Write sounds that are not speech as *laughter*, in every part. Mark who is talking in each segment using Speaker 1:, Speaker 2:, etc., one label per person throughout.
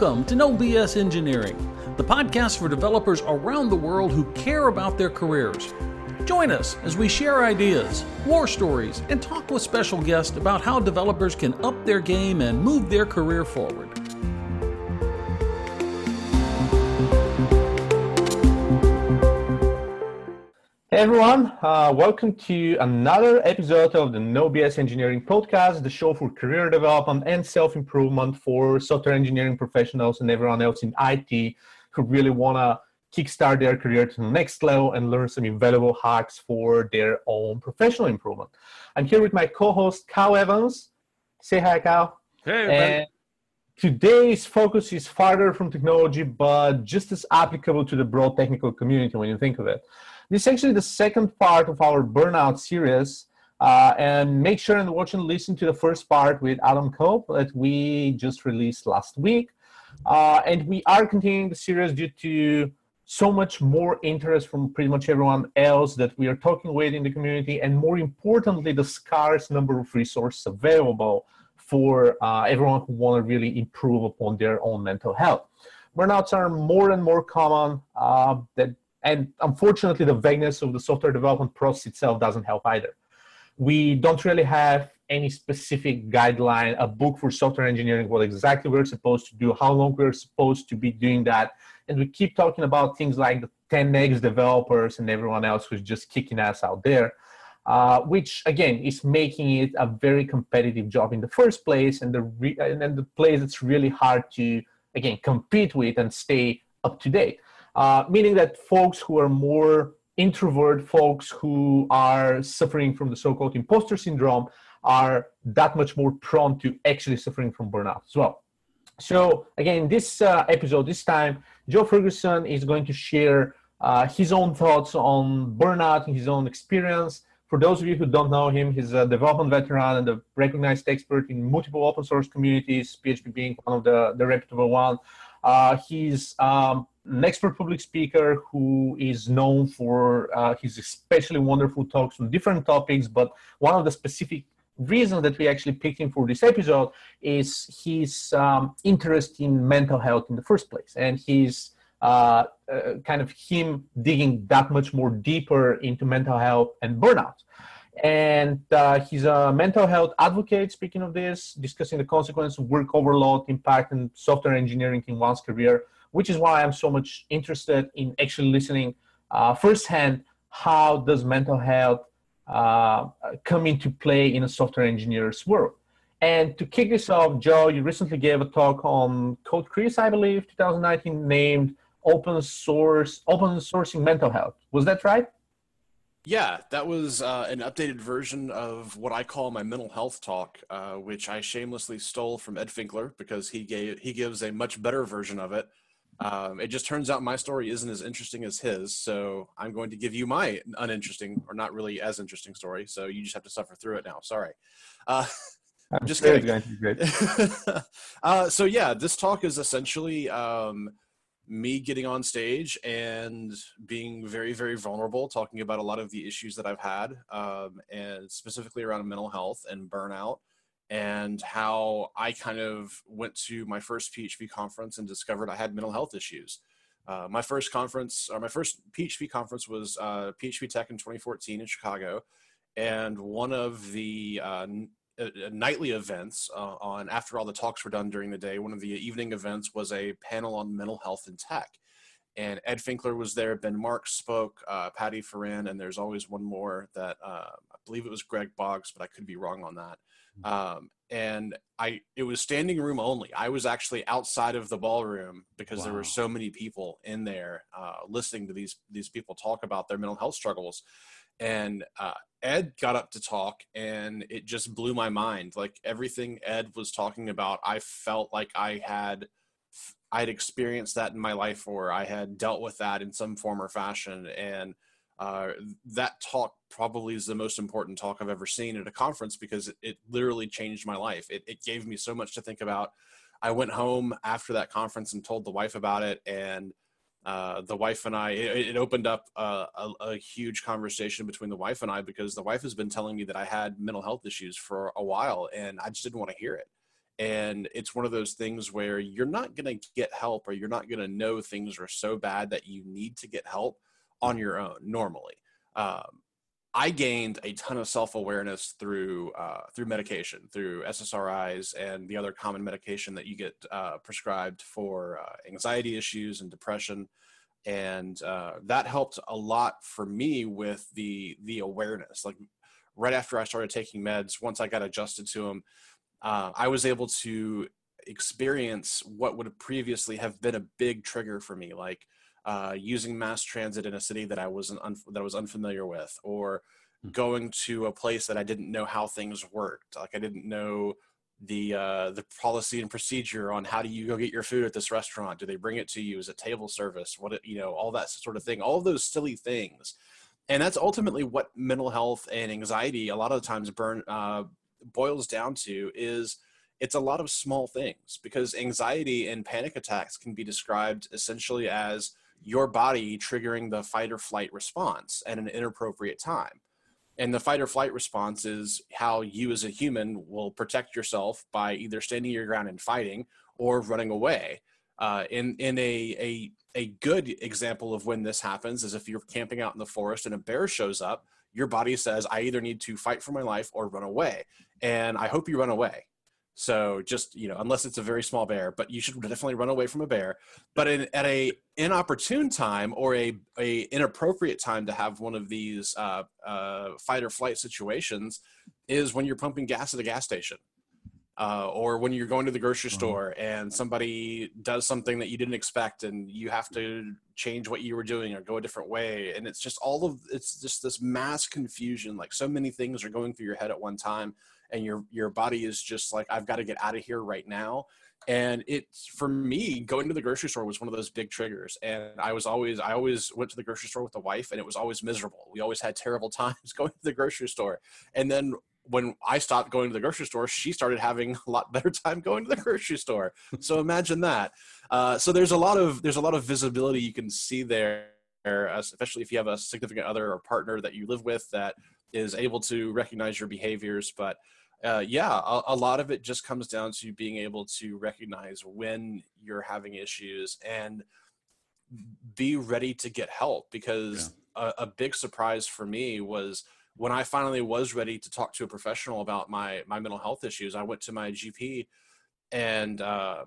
Speaker 1: Welcome to No BS Engineering, the podcast for developers around the world who care about their careers. Join us as we share ideas, war stories, and talk with special guests about how developers can up their game and move their career forward.
Speaker 2: Everyone, uh, welcome to another episode of the No BS Engineering Podcast, the show for career development and self improvement for software engineering professionals and everyone else in IT who really want to kickstart their career to the next level and learn some invaluable hacks for their own professional improvement. I'm here with my co host, Cal Evans. Say hi, Cal.
Speaker 1: Hey.
Speaker 2: Today's focus is farther from technology, but just as applicable to the broad technical community when you think of it. This is actually the second part of our burnout series. Uh, and make sure and watch and listen to the first part with Adam Culp that we just released last week. Uh, and we are continuing the series due to so much more interest from pretty much everyone else that we are talking with in the community, and more importantly, the scarce number of resources available for uh, everyone who want to really improve upon their own mental health. Burnouts are more and more common. Uh, that and unfortunately, the vagueness of the software development process itself doesn't help either. We don't really have any specific guideline, a book for software engineering, what exactly we're supposed to do, how long we're supposed to be doing that. And we keep talking about things like the 10x developers and everyone else who's just kicking ass out there, uh, which again is making it a very competitive job in the first place, and the re- and the place that's really hard to again compete with and stay up to date uh, meaning that folks who are more introvert, folks who are suffering from the so-called imposter syndrome, are that much more prone to actually suffering from burnout as well. So again, this uh, episode, this time, Joe Ferguson is going to share uh, his own thoughts on burnout and his own experience. For those of you who don't know him, he's a development veteran and a recognized expert in multiple open source communities, PHP being one of the, the reputable ones. Uh, he's um, an expert public speaker who is known for uh, his especially wonderful talks on different topics, but one of the specific reasons that we actually picked him for this episode is his um, interest in mental health in the first place. And his uh, uh, kind of him digging that much more deeper into mental health and burnout. And uh, he's a mental health advocate speaking of this discussing the consequences of work overload impact and software engineering in one's career which is why i'm so much interested in actually listening uh, firsthand how does mental health uh, come into play in a software engineer's world. And to kick this off joe you recently gave a talk on CodeChris i believe 2019 named open source open sourcing mental health. Was that right?
Speaker 3: Yeah, that was uh, an updated version of what I call my mental health talk, uh, which I shamelessly stole from Ed Finkler because he gave he gives a much better version of it. Um, it just turns out my story isn't as interesting as his, so I'm going to give you my uninteresting or not really as interesting story. So you just have to suffer through it now. Sorry. Uh, *laughs*
Speaker 2: I'm just kidding. *laughs*
Speaker 3: uh, so yeah, this talk is essentially. Um, me getting on stage and being very very vulnerable talking about a lot of the issues that i've had um, and specifically around mental health and burnout and how i kind of went to my first php conference and discovered i had mental health issues uh, my first conference or my first php conference was uh, php tek in 2014 in chicago and one of the uh, uh, uh, nightly events uh, on after all the talks were done during the day. One of the evening events was a panel on mental health and tech. And Ed Finkler was there, Ben Marks spoke, Patty Ferrin, and there's always one more that I believe it was Greg Baugues, but I could be wrong on that. Um, and I, it was standing room only. I was actually outside of the ballroom because wow. there were so many people in there uh, listening to these these people talk about their mental health struggles and uh, Ed got up to talk, and it just blew my mind. Like everything Ed was talking about, I felt like I had I'd experienced that in my life, or I had dealt with that in some form or fashion, and uh, that talk probably is the most important talk I've ever seen at a conference because it, it literally changed my life. It, it gave me so much to think about. I went home after that conference and told the wife about it, and uh, the wife and I, it, it opened up a, a, a, huge conversation between the wife and I because the wife has been telling me that I had mental health issues for a while and I just didn't want to hear it. and it's one of those things where you're not going to get help or you're not going to know things are so bad that you need to get help on your own normally. Um, I gained a ton of self awareness through uh, through medication, through SSRIs and the other common medication that you get uh, prescribed for uh, anxiety issues and depression, and uh, that helped a lot for me with the the awareness. Like right after I started taking meds, once I got adjusted to them, uh, I was able to experience what would previously have been a big trigger for me, like uh, using mass transit in a city that I wasn't un- that I was unfamiliar with, or hmm. going to a place that I didn't know how things worked. Like I didn't know the uh, the policy and procedure on how do you go get your food at this restaurant? Do they bring it to you? Is it table service? What it, you know, all that sort of thing. All those silly things, and that's ultimately what mental health and anxiety a lot of the times burn uh, boils down to is it's a lot of small things because anxiety and panic attacks can be described essentially as your body triggering the fight or flight response at an inappropriate time. And the fight or flight response is how you as a human will protect yourself by either standing your ground and fighting or running away. Uh, in in a, a a good example of when this happens is if you're camping out in the forest and a bear shows up, your body says, "I either need to fight for my life or run away," and I hope you run away so just you know, unless it's a very small bear, but you should definitely run away from a bear. But in, at a inopportune time or a, a inappropriate time to have one of these uh, uh, fight or flight situations is when you're pumping gas at a gas station. Uh, or when you're going to the grocery mm-hmm. store and somebody does something that you didn't expect and you have to change what you were doing or go a different way and it's just all of it's just this mass confusion like so many things are going through your head at one time and your your body is just like I've got to get out of here right now. And it's for me going to the grocery store was one of those big triggers. And I was always I always went to the grocery store with the wife, and it was always miserable. We always had terrible *laughs* times going to the grocery store. And then when I stopped going to the grocery store, she started having a lot better time going to the grocery store. So imagine that. Uh, so there's a lot of there's a lot of visibility you can see there, especially if you have a significant other or partner that you live with that is able to recognize your behaviors. But uh, yeah, a, a, lot of it just comes down to being able to recognize when you're having issues and be ready to get help. Because yeah. a, a, big surprise for me was when I finally was ready to talk to a professional about my my mental health issues. I went to my GP, and uh,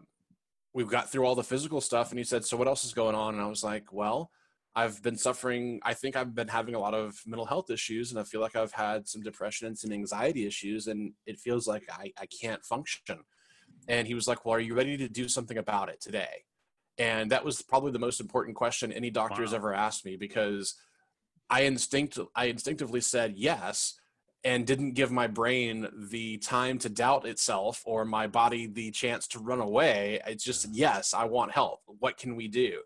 Speaker 3: we got through all the physical stuff, and he said, "So what else is going on?" And I was like, "Well." I've been suffering, I think I've been having a lot of mental health issues and I feel like I've had some depression and some anxiety issues and it feels like I, I can't function. And he was like, Well, are you ready to do something about it today? And that was probably the most important question any doctor wow. has ever asked me because I instinct I instinctively said yes and didn't give my brain the time to doubt itself or my body the chance to run away. It's just yes, I want help. What can we do?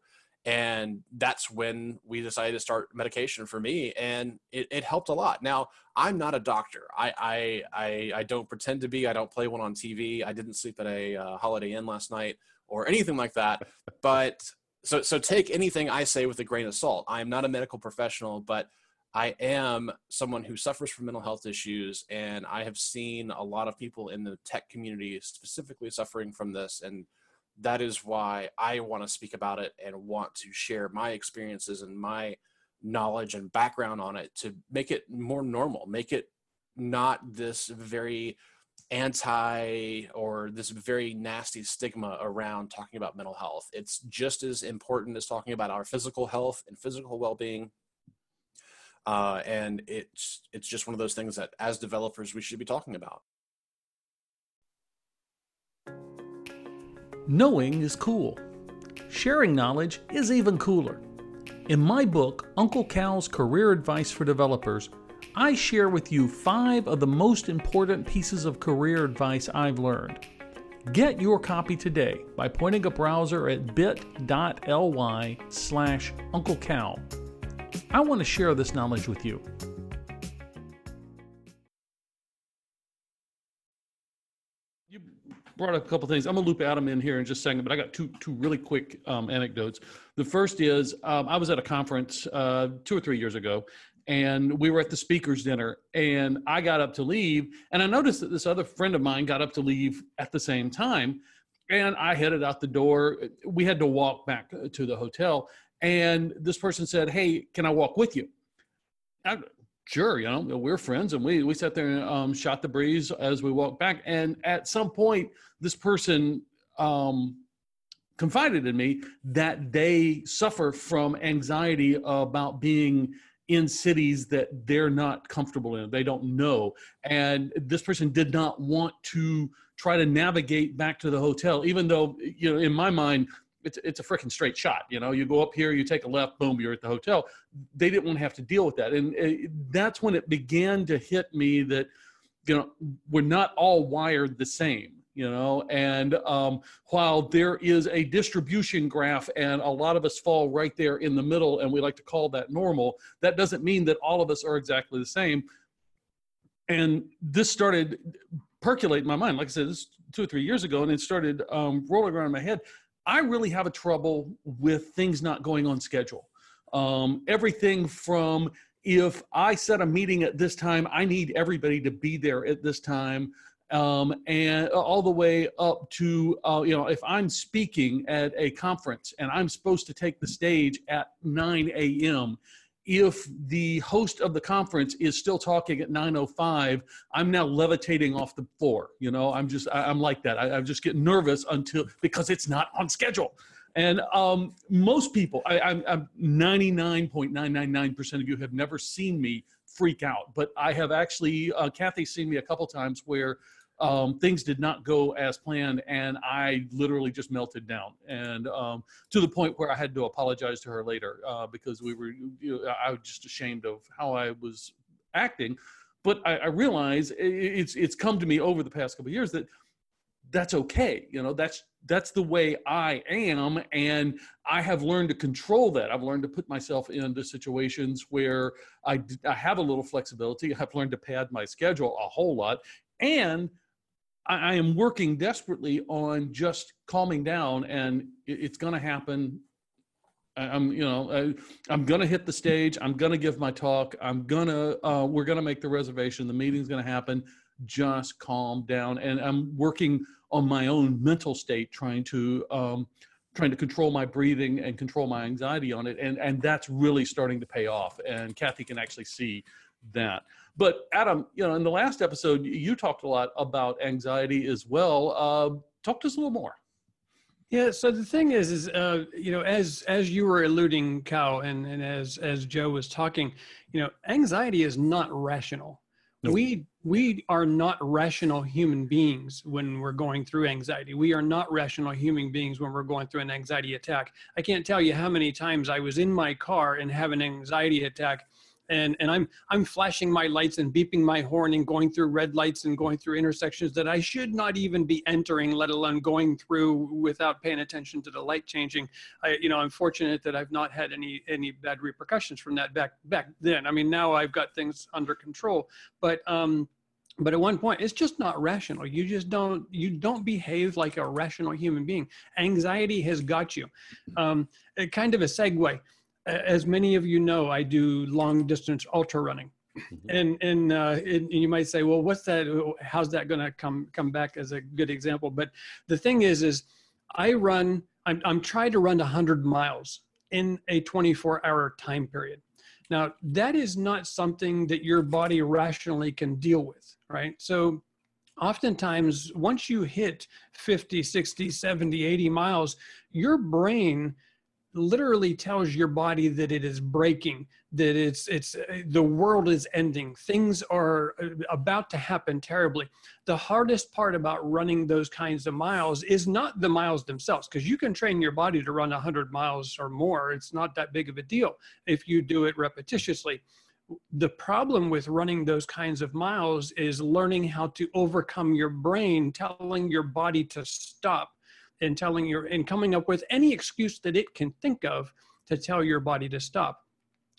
Speaker 3: And that's when we decided to start medication for me and it, it, helped a lot. Now i'm not a doctor. I, I, I i don't pretend to be. I don't play one on tv i didn't sleep at a uh, holiday inn last night or anything like that. *laughs* But so so take anything i say with a grain of salt. I am not a medical professional but i am someone who suffers from mental health issues and i have seen a lot of people in the tech community specifically suffering from this and that is why I want to speak about it and want to share my experiences and my knowledge and background on it to make it more normal, make it not this very anti or this very nasty stigma around talking about mental health. It's just as important as talking about our physical health and physical well-being. Uh, and it's it's just one of those things that as developers we should be talking about.
Speaker 1: Knowing is cool. Sharing knowledge is even cooler. In my book, Uncle Cal's Career Advice for Developers, I share with you five of the most important pieces of career advice I've learned. Get your copy today by pointing a browser at bit.ly slash Uncle Cal. I want to share this knowledge with you. Brought a couple things. I'm gonna loop Adam in here in just a second, but I got two two really quick um, anecdotes. The first is um, I was at a conference uh, two or three years ago, and we were at the speakers dinner and i got up to leave and i noticed that this other friend of mine got up to leave at the same time and i headed out the door we had to walk back to the hotel and this person said hey can i walk with you I, sure you know we're friends and we we sat there and um, shot the breeze as we walked back. And at some point this person um, confided in me that they suffer from anxiety about being in cities that they're not comfortable in. They don't know. And this person did not want to try to navigate back to the hotel even though you know in my mind it's it's a freaking straight shot you know? You go up here you take a left boom you're at the hotel. They didn't want to have to deal with that. And uh, that's when it began to hit me that you know we're not all wired the same you know? And um, while there is a distribution graph and a lot of us fall right there in the middle and we like to call that normal that doesn't mean that all of us are exactly the same. And this started percolating my mind. Like i said this two or three years ago and it started um, rolling around in my head i really have a trouble with things not going on schedule. Um, everything from if i set a meeting at this time i need everybody to be there at this time um, and all the way up to uh, you know if i'm speaking at a conference and i'm supposed to take the stage at 9 a.m if the host of the conference is still talking at 905 i'm now levitating off the floor you know? I'm just I, am like that. I, I just get nervous until because it's not on schedule. And um, most people I, I'm, I'm 99.999% of you have never seen me freak out but i have actually uh, kathy's seen me a couple times where um, things did not go as planned, and I literally just melted down, and um, to the point where I had to apologize to her later uh, because we were, you know, I was just ashamed of how I was acting. But I, I realize it's it's come to me over the past couple years that that's okay. You know, that's that's the way I am, and I have learned to control that. I've learned to put myself into situations where I I have a little flexibility. I've learned to pad my schedule a whole lot, and I, I am working desperately on just calming down, and it, it's going to happen. I'm, you know, I, am going to hit the stage. I'm going to give my talk. I'm going to, uh, we're going to make the reservation. The meeting's going to happen. Just calm down. And I'm working on my own mental state, trying to, um, trying to control my breathing and control my anxiety on it. And, and that's really starting to pay off. And Kathy can actually see that. But Adam, you know, in the last episode, you talked a lot about anxiety as well. Uh, talk to us a little more.
Speaker 4: Yeah. So the thing is, is uh, you know, as as you were alluding, Cal, and and as as Joe was talking, you know, anxiety is not rational. Nope. We we are not rational human beings when we're going through anxiety. We are not rational human beings when we're going through an anxiety attack. I can't tell you how many times I was in my car and have an anxiety attack and and i'm i'm flashing my lights and beeping my horn and going through red lights and going through intersections that i should not even be entering let alone going through without paying attention to the light changing. I you know i'm fortunate that i've not had any any bad repercussions from that back back then. I mean now i've got things under control but um but at one point it's just not rational. You just don't you don't behave like a rational human being. Anxiety has got you. Um, kind of a segue as many of you know, I do long distance ultra running. Mm-hmm. And and, uh, and you might say, well, what's that? How's that going to come come back as a good example? But the thing is, is I run. I'm I'm trying to run 100 miles in a 24 hour time period. Now that is not something that your body rationally can deal with, right? So oftentimes once you hit 50 60 70 80 miles your brain literally tells your body that it is breaking that it's it's the world is ending. Things are uh, about to happen terribly. The hardest part about running those kinds of miles is not the miles themselves because you can train your body to run 100 miles or more. It's not that big of a deal if you do it repetitiously. The problem with running those kinds of miles is learning how to overcome your brain telling your body to stop and telling your and coming up with any excuse that it can think of to tell your body to stop.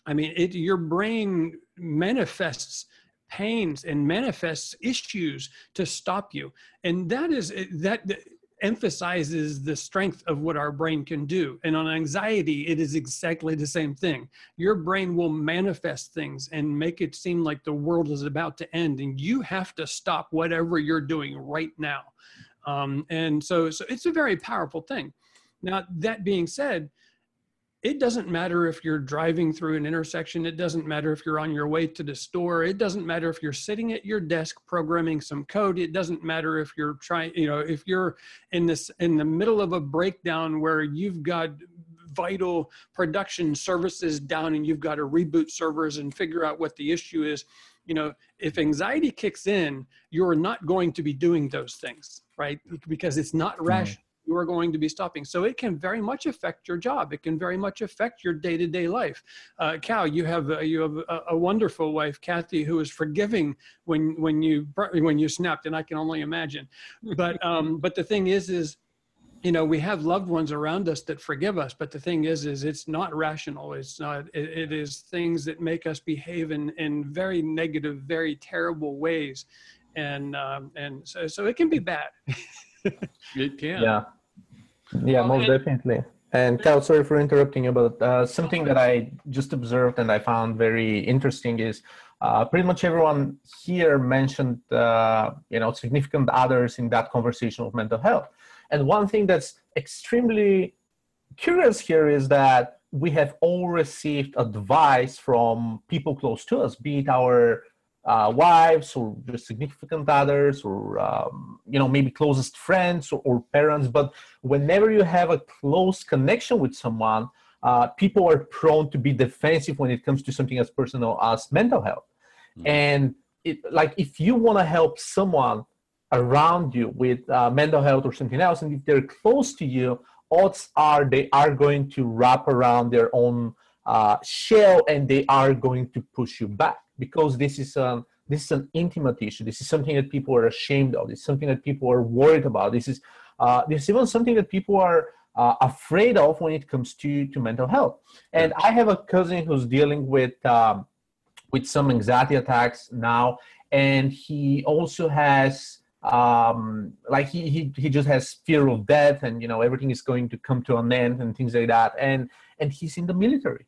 Speaker 4: I mean, it your brain manifests pains and manifests issues to stop you, and that is that emphasizes the strength of what our brain can do. And on anxiety, it is exactly the same thing. Your brain will manifest things and make it seem like the world is about to end, and you have to stop whatever you're doing right now. Um, and so, so it's a very powerful thing. Now, that being said, it doesn't matter if you're driving through an intersection. It doesn't matter if you're on your way to the store. It doesn't matter if you're sitting at your desk programming some code. It doesn't matter if you're trying, you know, if you're in this in the middle of a breakdown where you've got vital production services down and you've got to reboot servers and figure out what the issue is. You know, if anxiety kicks in, you're not going to be doing those things, right? Because it's not rational you are going to be stopping. So it can very much affect your job. It can very much affect your day-to-day life. Uh, Cal, you have a, you have a, a, wonderful wife, Kathy, who is forgiving when when you when you snapped, and I can only imagine. But um, but the thing is, is you know we have loved ones around us that forgive us but the thing is is it's not rational. It's not it, it is things that make us behave in in very negative very terrible ways. And um, and so so it can be bad. *laughs*
Speaker 1: It can.
Speaker 2: Yeah. Yeah, most definitely. And Cal, sorry for interrupting you, but uh, something that I just observed and I found very interesting is uh, pretty much everyone here mentioned, uh, you know, significant others in that conversation of mental health. And one thing that's extremely curious here is that we have all received advice from people close to us, be it our uh, wives or significant others or um, you know maybe closest friends or, or, parents but whenever you have a close connection with someone uh, people are prone to be defensive when it comes to something as personal as mental health mm-hmm. and it, like if you want to help someone around you with uh, mental health or something else and if they're close to you odds are they are going to wrap around their own uh, shell and they are going to push you back because this is a this is an intimate issue. This is something that people are ashamed of. It's something that people are worried about. This is uh, this is even something that people are uh, afraid of when it comes to to mental health. And I have a cousin who's dealing with um, with some anxiety attacks now, and he also has um like he, he he just has fear of death and you know everything is going to come to an end and things like that and and he's in the military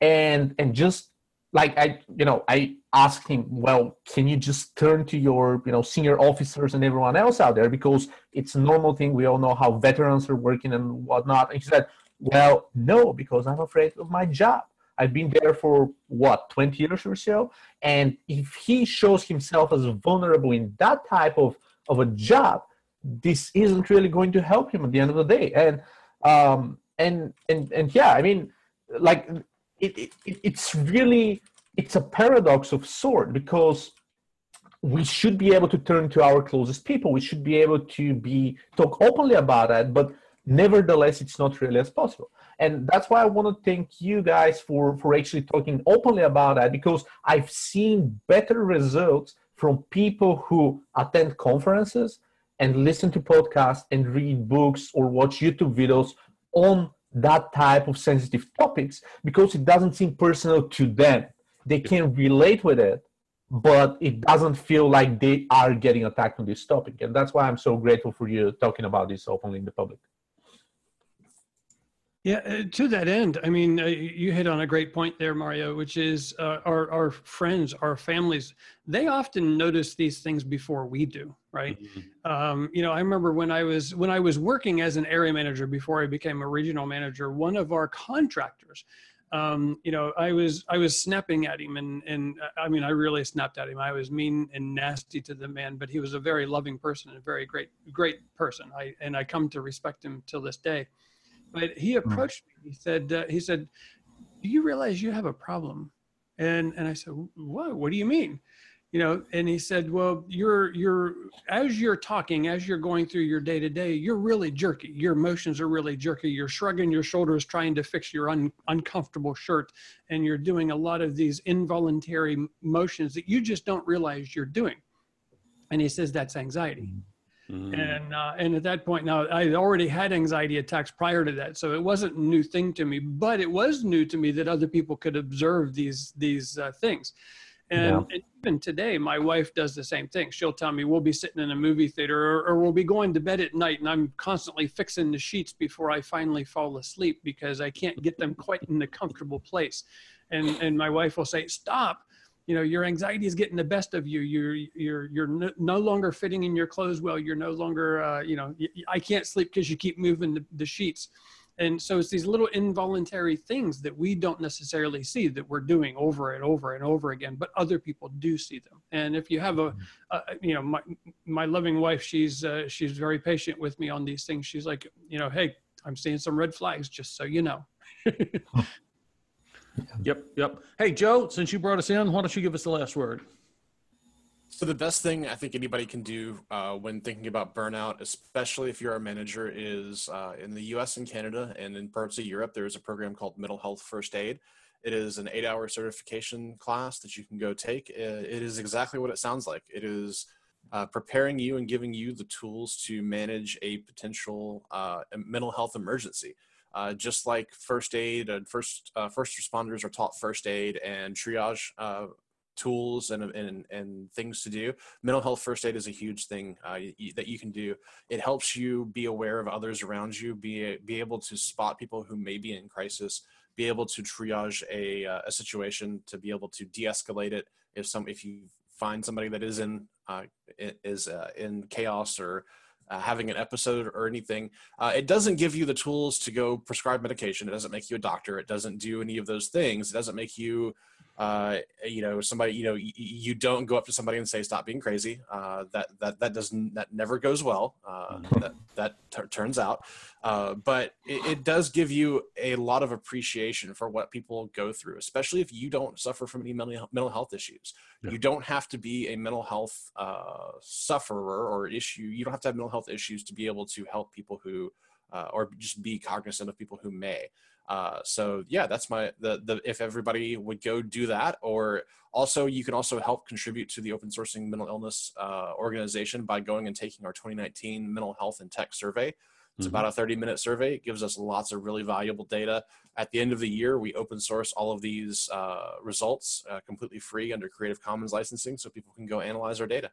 Speaker 2: and and just like I, you know, I asked him, well, can you just turn to your, you know, senior officers and everyone else out there because it's a normal thing. We all know how veterans are working and whatnot. And he said, well, no, because I'm afraid of my job. I've been there for what, 20 years or so. And if he shows himself as vulnerable in that type of, of a job, this isn't really going to help him at the end of the day. And, um, and, and, and yeah, I mean, like it, it, it's really it's a paradox of sort because we should be able to turn to our closest people we should be able to be talk openly about that but nevertheless it's not really as possible and that's why i want to thank you guys for for actually talking openly about that because i've seen better results from people who attend conferences and listen to podcasts and read books or watch youtube videos on that type of sensitive topics because it doesn't seem personal to them. They can relate with it, but it doesn't feel like they are getting attacked on this topic. And that's why I'm so grateful for you talking about this openly in the public.
Speaker 4: Yeah, uh, to that end, I mean, uh, you hit on a great point there, Mario, which is uh, our, our friends, our families, they often notice these things before we do, right? Mm-hmm. Um, you know, I remember when I was when I was working as an area manager before I became a regional manager, one of our contractors, um, you know, I was I was snapping at him, and and I mean, I really snapped at him. I was mean and nasty to the man, but he was a very loving person and a very great great person. I and I come to respect him till this day but he approached me. He said, uh, he said, do you realize you have a problem? And, and I said, what, what do you mean? You know, and he said, well, you're, you're, as you're talking, as you're going through your day to day, you're really jerky. Your emotions are really jerky. You're shrugging your shoulders, trying to fix your un, uncomfortable shirt. And you're doing a lot of these involuntary motions that you just don't realize you're doing. And he says, that's anxiety. Mm-hmm. Mm. And uh, and at that point, now I already had anxiety attacks prior to that, so it wasn't a new thing to me. But it was new to me that other people could observe these these uh, things. And, yeah. and, even today, my wife does the same thing. She'll tell me we'll be sitting in a movie theater or, or, we'll be going to bed at night, and I'm constantly fixing the sheets before I finally fall asleep because I can't get them quite in the comfortable place. And and my wife will say, "Stop." You know, your anxiety is getting the best of you. You're you're you're no, longer fitting in your clothes well. You're no longer, uh, you know, I can't sleep because you keep moving the, the sheets. And so it's these little involuntary things that we don't necessarily see that we're doing over and over and over again but other people do see them. And if you have a, a you know my my loving wife she's uh, she's very patient with me on these things. She's like you know hey i'm seeing some red flags just so you know
Speaker 1: yep yep hey joe since you brought us in why don't you give us the last word
Speaker 3: so the best thing I think anybody can do uh, when thinking about burnout, especially if you're a manager, is uh, in the U.S. and Canada and in parts of Europe, there is a program called Mental Health First Aid. It is an eight-hour certification class that you can go take. It is exactly what it sounds like. It is uh, preparing you and giving you the tools to manage a potential uh, mental health emergency. Uh, just like first aid and first uh, first responders are taught first aid and triage uh, tools and, and, and things to do. Mental health first aid is a huge thing uh, that you can do. It helps you be aware of others around you, be, be able to spot people who may be in crisis, be able to triage a, uh, a situation, to be able to de-escalate it if some if you find somebody that is in uh, is in chaos or uh, having an episode or anything. Uh, it doesn't give you the tools to go prescribe medication. It doesn't make you a doctor. It doesn't do any of those things. It doesn't make you uh, you know, somebody, you know, y- you don't go up to somebody and say, stop being crazy. Uh, that, that, that doesn't, that never goes well. Uh, mm-hmm. that, that t- turns out. Uh, but it, it, does give you a lot of appreciation for what people go through, especially if you don't suffer from any mental, mental health issues. Yeah. You don't have to be a mental health uh, sufferer or issue. You don't have to have mental health issues to be able to help people who, uh, or just be cognizant of people who may. Uh, so yeah, that's my the the if everybody would go do that, or also you can also help contribute to the open sourcing mental illness uh, organization by going and taking our 2019 mental health and tech survey. It's mm-hmm. about a 30 minute survey. It gives us lots of really valuable data. At the end of the year, we open source all of these uh, results uh, completely free under Creative Commons licensing so people can go analyze our data.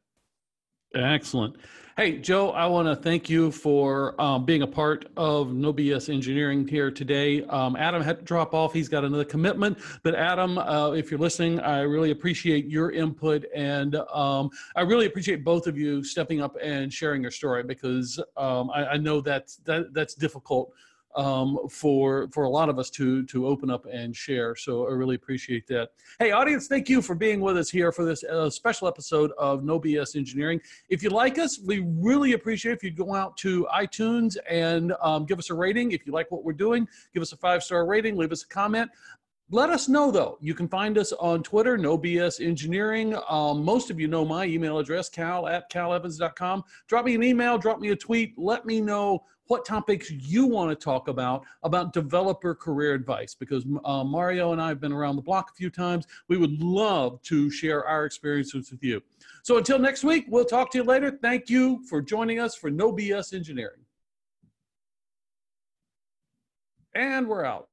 Speaker 1: Excellent. Hey, Joe, I want to thank you for um, being a part of No BS Engineering here today. Um, Adam had to drop off. He's got another commitment. But, Adam, uh, if you're listening, I really appreciate your input. And um, I really appreciate both of you stepping up and sharing your story because um, I, I, know that's, that, that's difficult um, for for a lot of us to to open up and share. So I really appreciate that. Hey, audience, thank you for being with us here for this uh, special episode of No BS Engineering. If you like us, we really appreciate if you'd go out to iTunes and um, give us a rating. If you like what we're doing, give us a five star rating, leave us a comment. Let us know though. You can find us on Twitter, No BS Engineering. Um, most of you know my email address, cal at calevans.com. Drop me an email, drop me a tweet. Let me know what topics you want to talk about about developer career advice because uh, Mario and I have been around the block a few times. We would love to share our experiences with you. So until next week, we'll talk to you later. Thank you for joining us for No BS Engineering. And we're out.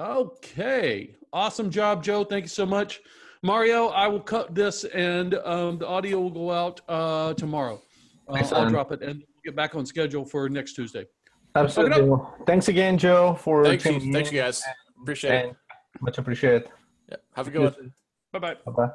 Speaker 1: Okay. Awesome job, Joe. Thank you so much. Mario, I will cut this and um, the audio will go out uh, tomorrow. Uh, I'll drop it and get back on schedule for next Tuesday.
Speaker 2: Absolutely. Thanks again, Joe, for
Speaker 3: thanks, you, thanks you guys. Appreciate it.
Speaker 2: Much appreciated.
Speaker 3: Yeah. Have a good one.
Speaker 1: Bye bye.
Speaker 2: Bye bye.